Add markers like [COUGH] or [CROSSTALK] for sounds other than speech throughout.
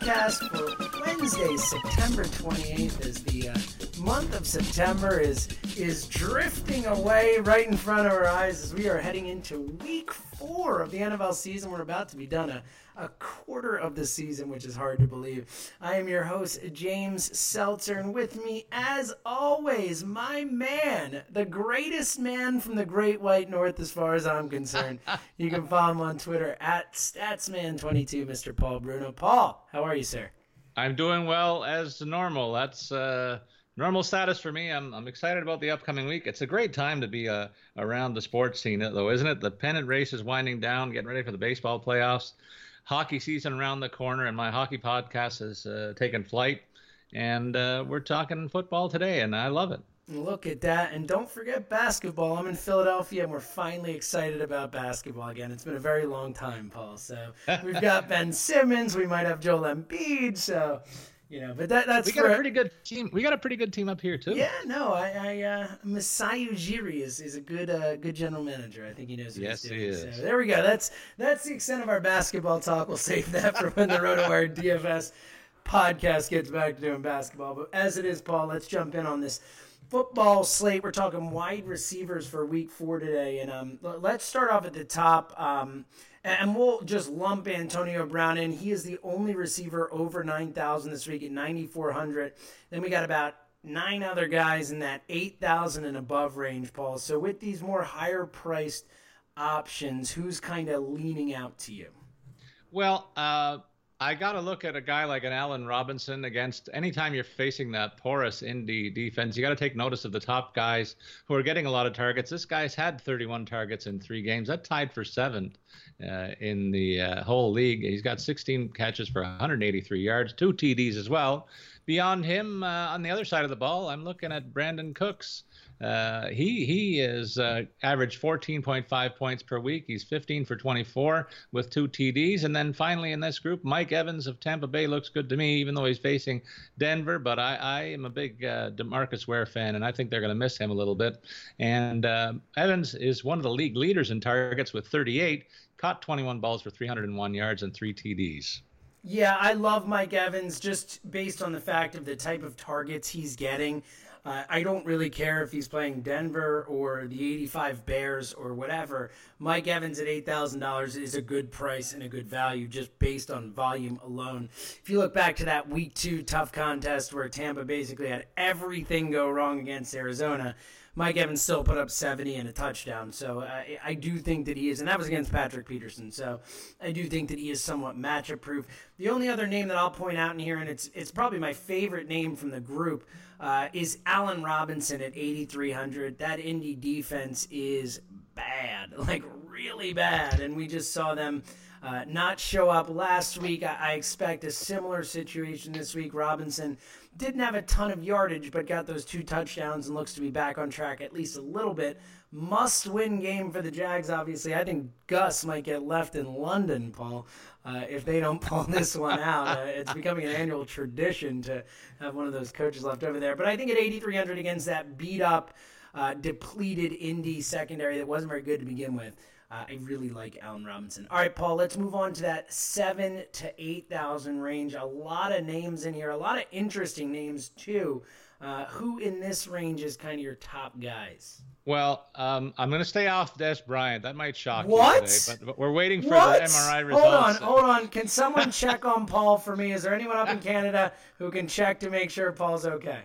Podcast for Wednesday, September 28th. As the uh, month of September is is drifting away right in front of our eyes as we are heading into week four of the NFL season. We're about to be done a, a quarter of the season, which is hard to believe. I am your host, James Seltzer, and with me, as always, my man, the greatest man from the Great White North, as far as I'm concerned. [LAUGHS] you can follow him on Twitter at Statsman22, Mr. Paul Bruno. Paul, how are you, sir? I'm doing well as normal. That's uh, normal status for me. I'm, I'm excited about the upcoming week. It's a great time to be uh, around the sports scene, though, isn't it? The pennant race is winding down, getting ready for the baseball playoffs. Hockey season around the corner, and my hockey podcast has uh, taken flight. And uh, we're talking football today, and I love it. Look at that. And don't forget basketball. I'm in Philadelphia and we're finally excited about basketball again. It's been a very long time, Paul. So [LAUGHS] we've got Ben Simmons. We might have Joel Embiid. So, you know, but that, that's we got a pretty good team. We got a pretty good team up here too. Yeah, no, I, I uh, Masai Ujiri is, is a good uh, good general manager. I think he knows what yes, he's doing. he is. So there we go. That's that's the extent of our basketball talk. We'll save that for when the road RotoWire DFS podcast gets back to doing basketball. But as it is, Paul, let's jump in on this football slate. We're talking wide receivers for week four today. And um, let's start off at the top. Um, and we'll just lump Antonio Brown in. He is the only receiver over 9,000 this week at 9,400. Then we got about nine other guys in that 8,000 and above range, Paul. So with these more higher priced options, who's kind of leaning out to you? Well, uh, I got to look at a guy like an Allen Robinson against anytime you're facing that porous Indy defense. You got to take notice of the top guys who are getting a lot of targets. This guy's had 31 targets in three games. That tied for seventh uh, in the uh, whole league. He's got 16 catches for 183 yards, two TDs as well. Beyond him, uh, on the other side of the ball, I'm looking at Brandin Cooks. Uh, he he is uh, averaged 14.5 points per week. He's 15 for 24 with two TDs. And then finally in this group, Mike Evans of Tampa Bay looks good to me, even though he's facing Denver. But I, I am a big uh, Demarcus Ware fan, and I think they're going to miss him a little bit. And uh, Evans is one of the league leaders in targets with 38, caught 21 balls for 301 yards and three TDs. Yeah, I love Mike Evans just based on the fact of the type of targets he's getting. Uh, I don't really care if he's playing Denver or the 85 Bears or whatever. Mike Evans at $8,000 is a good price and a good value just based on volume alone. If you look back to that week two tough contest where Tampa basically had everything go wrong against Arizona, Mike Evans still put up 70 and a touchdown. So uh, I do think that he is, and that was against Patrick Peterson. So I do think that he is somewhat matchup proof. The only other name that I'll point out in here, and it's it's probably my favorite name from the group, uh, is Allen Robinson at 8,300. That Indy defense is bad, [LAUGHS] like really bad, and we just saw them uh, not show up last week. I, I, expect a similar situation this week. Robinson didn't have a ton of yardage, but got those two touchdowns and looks to be back on track at least a little bit. Must win game for the Jags, obviously. I think Gus might get left in London, Paul, uh, if they don't [LAUGHS] pull this one out. Uh, it's becoming an annual tradition to have one of those coaches left over there. But I think at 8,300 against that beat up, uh, depleted Indy secondary that wasn't very good to begin with. Uh, I really like Allen Robinson. All right, Paul, let's move on to that seven to 8,000 range. A lot of names in here, a lot of interesting names, too. Uh, who in this range is kind of your top guys? Well, um, I'm going to stay off Dez Bryant. That might shock what? you today, but, but we're waiting for what? the MRI results. Hold on, hold on. Can someone check on Paul for me? Is there anyone up in Canada who can check to make sure Paul's okay?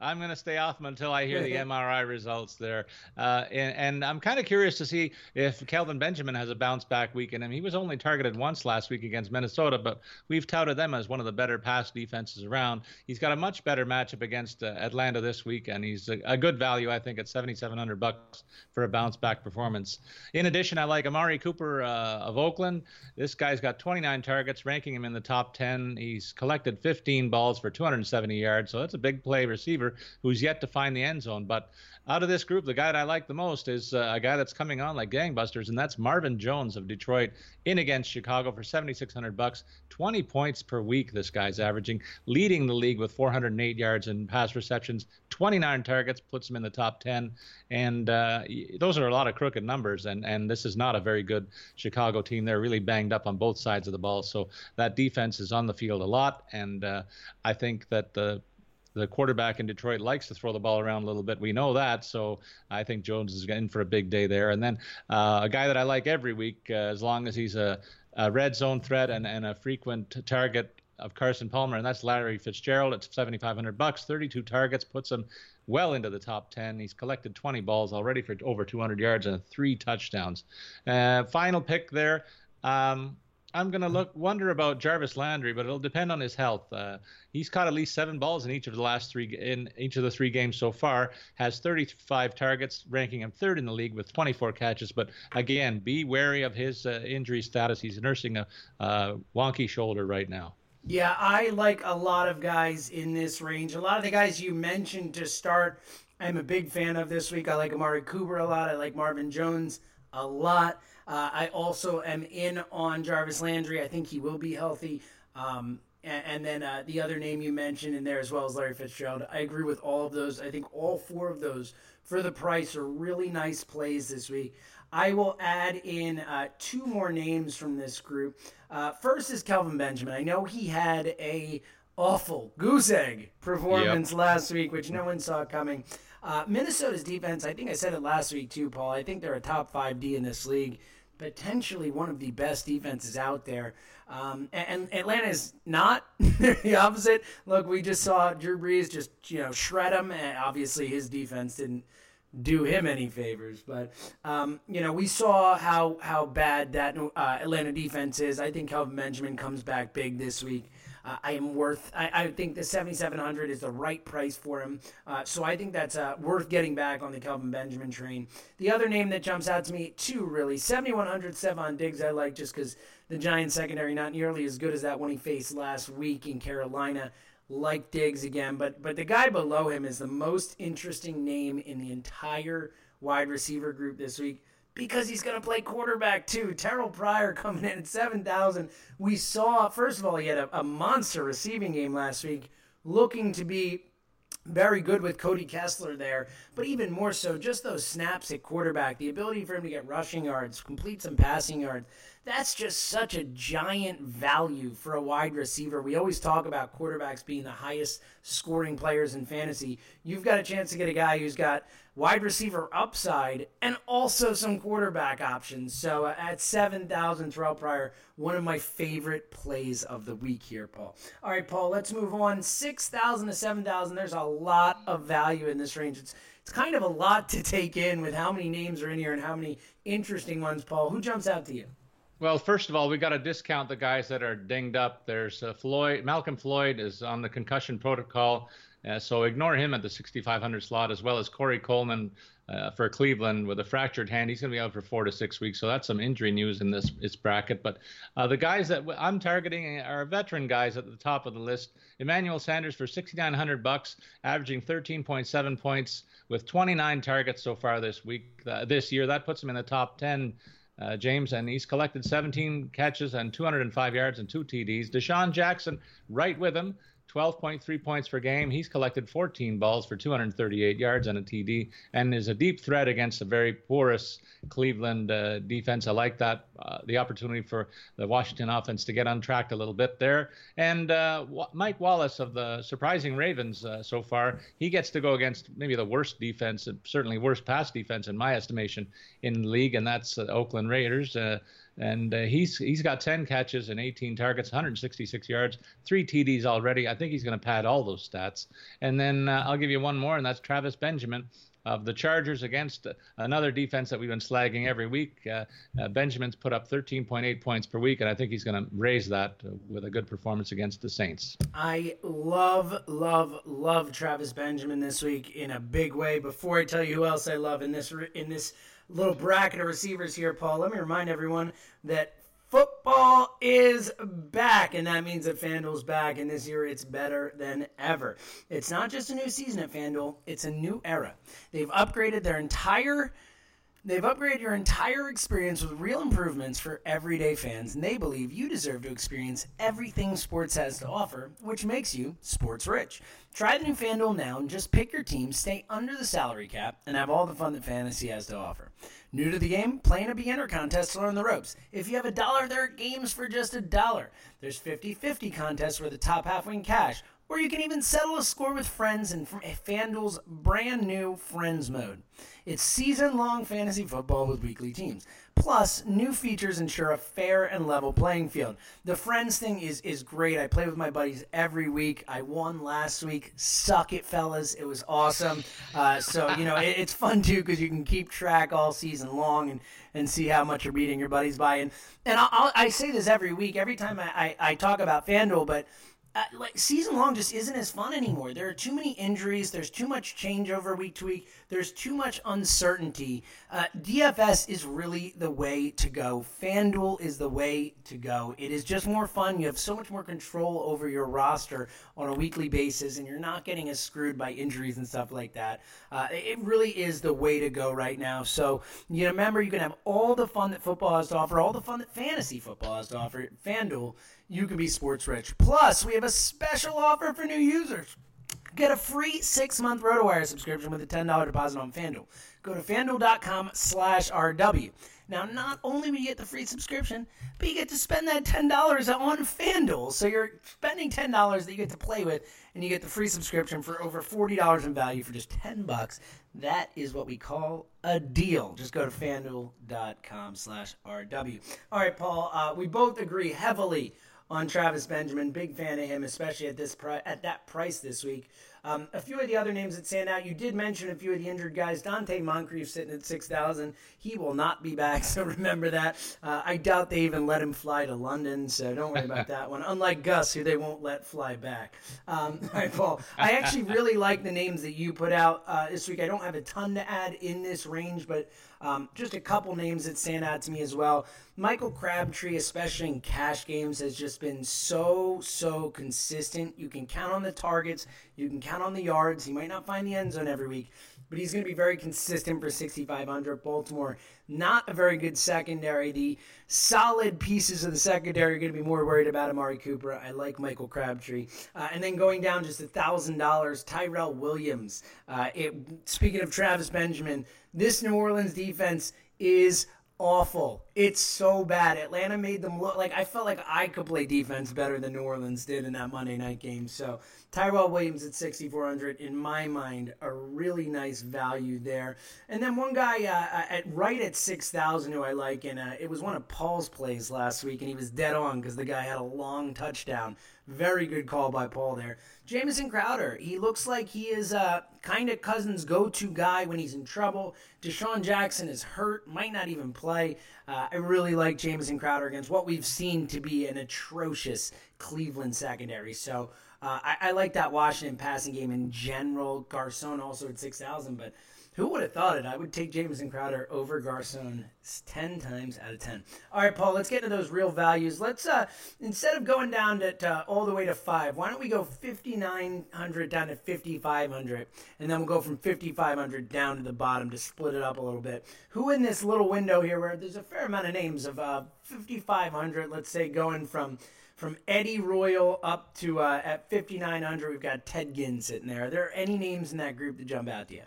I'm going to stay off them until I hear the [LAUGHS] MRI results there. Uh, and, and, I'm kind of curious to see if Kelvin Benjamin has a bounce back week in him. He was only targeted once last week against Minnesota, but we've touted them as one of the better pass defenses around. He's got a much better matchup against uh, Atlanta this week, and he's a, a, good value, I think, at 7,700 bucks for a bounce back performance. In addition, I like Amari Cooper uh, of Oakland. This guy's got 29 targets, ranking him in the top 10. He's collected 15 balls for 270 yards, so that's a big play receiver who's yet to find the end zone. But out of this group, the guy that I like the most is uh, a guy that's coming on like gangbusters, and that's Marvin Jones of Detroit in against Chicago for 7,600 bucks. 20 points per week. This guy's averaging, leading the league with 408 yards and pass receptions, 29 targets, puts him in the top 10. And uh, those are a lot of crooked numbers. And and this is not a very good Chicago team. They're really banged up on both sides of the ball. So that defense is on the field a lot. And uh, I think that the the quarterback in Detroit likes to throw the ball around a little bit. We know that, so I think Jones is in for a big day there. And then uh, a guy that I like every week, uh, as long as he's a, a, red zone threat and, and a frequent target of Carson Palmer, and that's Larry Fitzgerald. It's 7,500 bucks, 32 targets, puts him well into the top 10. He's collected 20 balls already for over 200 yards and three touchdowns. Uh, final pick there. Um, I'm gonna look wonder about Jarvis Landry, but it'll depend on his health. Uh, he's caught at least seven balls in each of the last three in each of the three games so far. Has 35 targets, ranking him third in the league with 24 catches. But again, be wary of his uh, injury status. He's nursing a uh, wonky shoulder right now. Yeah, I like a lot of guys in this range. A lot of the guys you mentioned to start, I'm a big fan of this week. I like Amari Cooper a lot. I like Marvin Jones a lot. Uh, I also am in on Jarvis Landry. I think he will be healthy. Um, and, and, then uh, the other name you mentioned in there as well as Larry Fitzgerald. I agree with all of those. I think all four of those for the price are really nice plays this week. I will add in uh, two more names from this group. Uh, first is Kelvin Benjamin. I know he had a awful goose egg performance yep. last week, which no one saw coming. Uh, Minnesota's defense, I think I said it last week too, Paul. I think they're a top five D in this league potentially one of the best defenses out there. Um, and, and Atlanta is not [LAUGHS] the opposite. Look, we just saw Drew Brees just you know shred him, and obviously his defense didn't do him any favors. But um, you know, we saw how how bad that uh, Atlanta defense is. I think Kelvin Benjamin comes back big this week. Uh, I am worth. I, I, think the 7,700 is the right price for him. Uh, so I think that's uh, worth getting back on the Kelvin Benjamin train. The other name that jumps out to me too, really, 7,100 Stefon Diggs. I like just because the Giants secondary not nearly as good as that one he faced last week in Carolina. Like Diggs again, but but the guy below him is the most interesting name in the entire wide receiver group this week because he's going to play quarterback too. Terrell Pryor coming in at 7,000. We saw, first of all, he had a, a, monster receiving game last week, looking to be very good with Cody Kessler there, but even more so, just those snaps at quarterback, the ability for him to get rushing yards, complete some passing yards. That's just such a giant value for a wide receiver. We always talk about quarterbacks being the highest scoring players in fantasy. You've got a chance to get a guy who's got wide receiver upside and also some quarterback options. So uh, at 7,000, Terrell Pryor, one of my favorite plays of the week here, Paul. All right, Paul, let's move on. 6,000 to 7,000. There's a lot of value in this range. It's it's kind of a lot to take in with how many names are in here and how many interesting ones. Paul, who jumps out to you? Well, first of all, we got to discount the guys that are dinged up. There's uh, Floyd, Malcolm Floyd is on the concussion protocol, uh, so ignore him at the 6,500 slot, as well as Corey Coleman uh, for Cleveland with a fractured hand. He's going to be out for four to six weeks, so that's some injury news in this, this bracket. But uh, the guys that I'm targeting are veteran guys at the top of the list. Emmanuel Sanders for 6,900 bucks, averaging 13.7 points with 29 targets so far this week, uh, this year. That puts him in the top 10 uh, James, and he's collected 17 catches and 205 yards and two TDs. DeSean Jackson, right with him, 12.3 points per game. He's collected 14 balls for 238 yards and a TD, and is a deep threat against a very porous Cleveland uh, defense. I like that uh, the opportunity for the Washington offense to get untracked a little bit there. And uh, Mike Wallace of the surprising Ravens uh, so far, he gets to go against maybe the worst defense, certainly worst pass defense in my estimation in the league, and that's the Oakland Raiders. And uh, he's he's got 10 catches and 18 targets, 166 yards, three TDs already. I think he's going to pad all those stats. And then uh, I'll give you one more, and that's Travis Benjamin of the Chargers against another defense that we've been slagging every week. Uh, uh, Benjamin's put up 13.8 points per week, and I think he's going to raise that with a good performance against the Saints. I love, love, love Travis Benjamin this week in a big way. Before I tell you who else I love in this in this little bracket of receivers here, Paul. Let me remind everyone that football is back, and that means that FanDuel's back, and this year it's better than ever. It's not just a new season at FanDuel, it's a new era. They've upgraded their entire They've upgraded your entire experience with real improvements for everyday fans, and they believe you deserve to experience everything sports has to offer, which makes you sports rich. Try the new FanDuel now and just pick your team, stay under the salary cap, and have all the fun that fantasy has to offer. New to the game? Play in a beginner contest to learn the ropes. If you have a dollar, there are games for just a dollar. There's 50 50 contests where the top half win cash, or you can even settle a score with friends in FanDuel's brand new Friends mode. It's season long fantasy football with weekly teams. Plus, new features ensure a fair and level playing field. The friends thing is is great. I play with my buddies every week. I won last week. Suck it, fellas! It was awesome. Uh, so you know it, it's fun too because you can keep track all season long and and see how much you're beating your buddies by. And and I'll, i say this every week, every time I, I, I talk about FanDuel, but uh, like season long just isn't as fun anymore. There are too many injuries. There's too much changeover week to week. There's too much uncertainty. Uh, DFS is really the way to go. FanDuel is the way to go. It is just more fun. You have so much more control over your roster on a weekly basis, and you're not getting as screwed by injuries and stuff like that. Uh, it really is the way to go right now. So you know, remember you can have all the fun that football has to offer, all the fun that fantasy football has to offer. FanDuel you can be sports rich. Plus, we have a special offer for new users. Get a free six-month RotoWire subscription with a $10 deposit on FanDuel. Go to FanDuel.com slash RW. Now, not only will you get the free subscription, but you get to spend that $10 on FanDuel. So you're spending $10 that you get to play with, and you get the free subscription for over $40 in value for just 10 bucks. That is what we call a deal. Just go to FanDuel.com slash RW. All right, Paul, uh, we both agree heavily – on Travis Benjamin. Big fan of him, especially at this pri- at that price this week. Um, a few of the other names that stand out, you did mention a few of the injured guys. Donte Moncrief sitting at 6,000. He will not be back, [LAUGHS] so remember that. Uh, I doubt they even let him fly to London, so don't worry about that one. Unlike Gus, who they won't let fly back. Um, [LAUGHS] all right, Paul. I actually really like the names that you put out uh, this week. I don't have a ton to add in this range, but um, just a couple names that stand out to me as well. Michael Crabtree, especially in cash games, has just been so, so consistent. You can count on the targets, you can count on the yards. He might not find the end zone every week, but he's going to be very consistent for 6,500. Baltimore, not a very good secondary. The solid pieces of the secondary are going to be more worried about Amari Cooper. I like Michael Crabtree. Uh, and then going down just $1,000, Tyrell Williams. Uh, it, speaking of Travis Benjamin, this New Orleans defense is awful. It's so bad. Atlanta made them look like I felt like I could play defense better than New Orleans did in that Monday night game. So Tyrell Williams at 6,400, in my mind, a really nice value there. And then one guy uh, at right at 6,000 who I like, and uh, it was one of Paul's plays last week, and he was dead on because the guy had a long touchdown. Very good call by Paul there. Jamison Crowder, he looks like he is uh, kind of Cousins' go to guy when he's in trouble. DeSean Jackson is hurt, might not even play. Uh, I really like Jamison Crowder against what we've seen to be an atrocious Cleveland secondary. So uh, I, I, like that Washington passing game in general. Garcon also at 6,000, but who would have thought it? I would take Jamison Crowder over Garcon 10 times out of 10. All right, Paul, let's get into those real values. Let's, uh, instead of going down to, uh, all the way to 5, why don't we go 5,900 down to 5,500, and then we'll go from 5,500 down to the bottom to split it up a little bit. Who in this little window here, where there's a fair amount of names of uh, 5,500, let's say going from from Eddie Royal up to uh, at 5,900, we've got Ted Ginn sitting there. Are there any names in that group that jump out to you?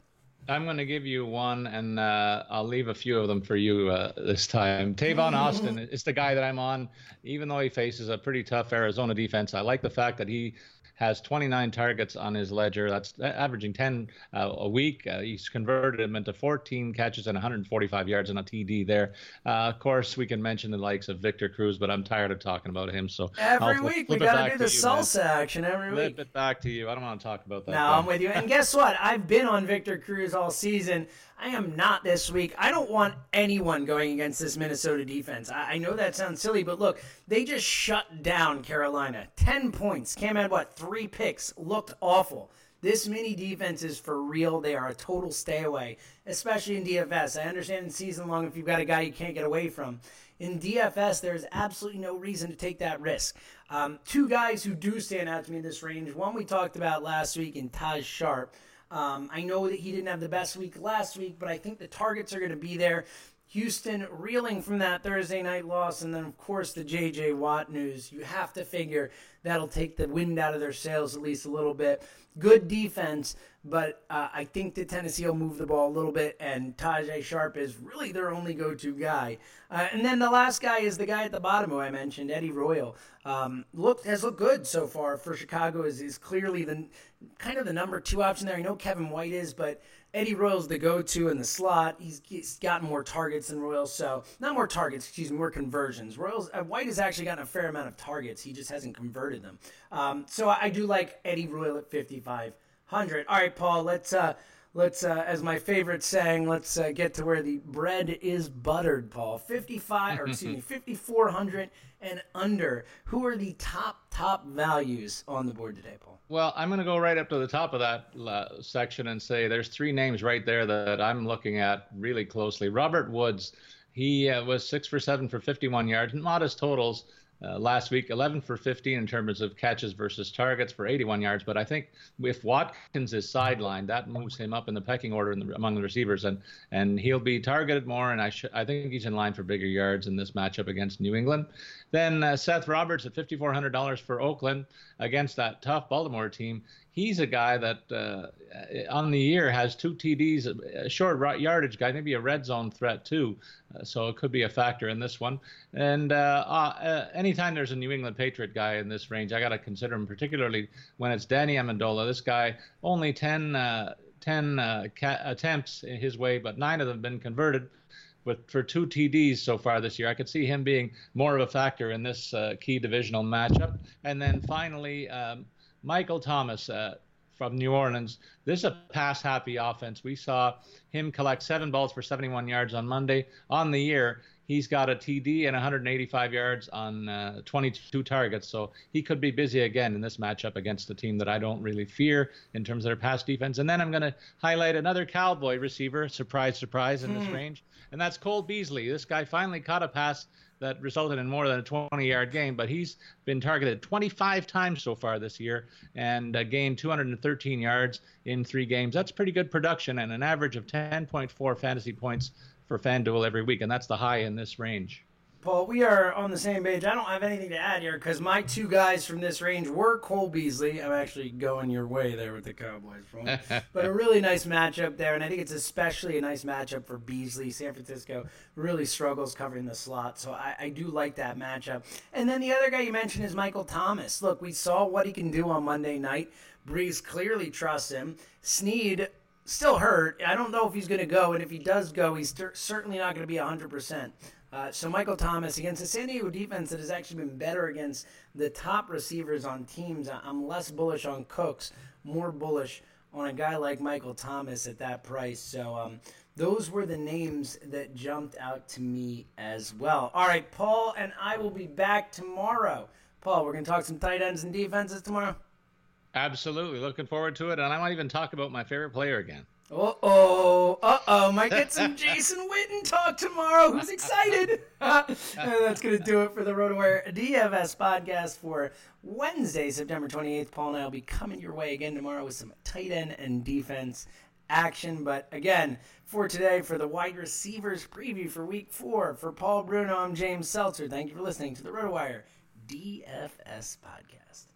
I'm going to give you one, and uh, I'll leave a few of them for you uh, this time. Tavon [LAUGHS] Austin is the guy that I'm on, even though he faces a pretty tough Arizona defense. I like the fact that he has 29 targets on his ledger. That's averaging 10 uh, a week. Uh, he's converted them into 14 catches and 145 yards and a TD there. Uh, of course, we can mention the likes of Victor Cruz, but I'm tired of talking about him. So every flip, week flip we got to do the salsa man. action every flip week. Flip it back to you. I don't want to talk about that. No, I'm with you. And guess what? I've been on Victor Cruz all season. I am not this week. I don't want anyone going against this Minnesota defense. I, I, know that sounds silly, but look, they just shut down Carolina. 10 points. Cam had, what, three picks. Looked awful. This mini defense is for real. They are a total stay away, especially in DFS. I understand in season long if you've got a guy you can't get away from. In DFS, there's absolutely no reason to take that risk. Um, two guys who do stand out to me in this range. One we talked about last week in Taj Sharpe. Um, I know that he didn't have the best week last week, but I think the targets are going to be there. Houston reeling from that Thursday night loss, and then, of course, the J.J. Watt news. You have to figure that'll take the wind out of their sails at least a little bit. Good defense, but uh, I think that Tennessee will move the ball a little bit, and Tajae Sharpe is really their only go-to guy. Uh, and then the last guy is the guy at the bottom who I mentioned, Eddie Royal. Um, looked has looked good so far for Chicago. Is is clearly the kind of the number two option there. I know Kevin White is, but Eddie Royal's the go-to in the slot. He's, he's gotten more targets than Royal, so not more targets, excuse me, more conversions. Royals uh, White has actually gotten a fair amount of targets. He just hasn't converted them. Um, so I, I, do like Eddie Royal at 5500. All right, Paul, let's uh, let's uh, as my favorite saying, let's uh, get to where the bread is buttered. Paul, 55 or excuse me, [LAUGHS] 5400 and under. Who are the top top values on the board today, Paul? Well, I'm going to go right up to the top of that uh, section and say there's three names right there that I'm looking at really closely. Robert Woods, he uh, was six for seven for 51 yards, modest totals. Uh, last week, 11 for 15 in terms of catches versus targets for 81 yards. But I think if Watkins is sidelined, that moves him up in the pecking order the, among the receivers, and and he'll be targeted more. And I sh- I think he's in line for bigger yards in this matchup against New England. Then uh, Seth Roberts at $5,400 for Oakland against that tough Baltimore team. He's a guy that uh, on the year has two TDs, a short yardage guy, maybe a red zone threat too. Uh, so it could be a factor in this one. And uh, uh, anytime there's a New England Patriot guy in this range, I got to consider him, particularly when it's Danny Amendola. This guy only 10, uh, 10 ca- attempts in his way, but nine of them have been converted with for two TDs so far this year. I could see him being more of a factor in this uh, key divisional matchup. And then finally, um, Michael Thomas uh, from New Orleans. This is a pass happy offense. We saw him collect seven balls for 71 yards on Monday. On the year, he's got a TD and 185 yards on uh, 22 targets. So he could be busy again in this matchup against a team that I don't really fear in terms of their pass defense. And then I'm going to highlight another Cowboy receiver, surprise, surprise, in this hmm. range and that's Cole Beasley. This guy finally caught a pass that resulted in more than a 20 yard gain, but he's been targeted 25 times so far this year and uh, gained 213 yards in three games. That's pretty good production and an average of 10.4 fantasy points for FanDuel every week, and that's the high in this range. Paul, we are on the same page. I don't have anything to add here because my two guys from this range were Cole Beasley. I'm actually going your way there with the Cowboys, [LAUGHS] but a really nice matchup there, and I think it's especially a nice matchup for Beasley. San Francisco really struggles covering the slot, so I, I do like that matchup. And then the other guy you mentioned is Michael Thomas. Look, we saw what he can do on Monday night. Brees clearly trusts him. Snead still hurt. I don't know if he's going to go, and if he does go, he's certainly not going to be 100%. Uh, so Michael Thomas against the San Diego defense that has actually been better against the top receivers on teams. I'm less bullish on Cooks, more bullish on a guy like Michael Thomas at that price. So um, those were the names that jumped out to me as well. All right, Paul and I will be back tomorrow. Paul, we're going to talk some tight ends and defenses tomorrow. Absolutely, looking forward to it, and I might even talk about my favorite player again. Uh oh, uh oh, might get some [LAUGHS] Jason Witten talk tomorrow. Who's excited? [LAUGHS] that's going to do it for the RotoWire DFS podcast for Wednesday, September 28th. Paul and I will be coming your way again tomorrow with some tight end and defense action. But again, for today, for the wide receivers preview for week four, for Paul Bruno, I'm James Seltzer. Thank you for listening to the RotoWire DFS podcast.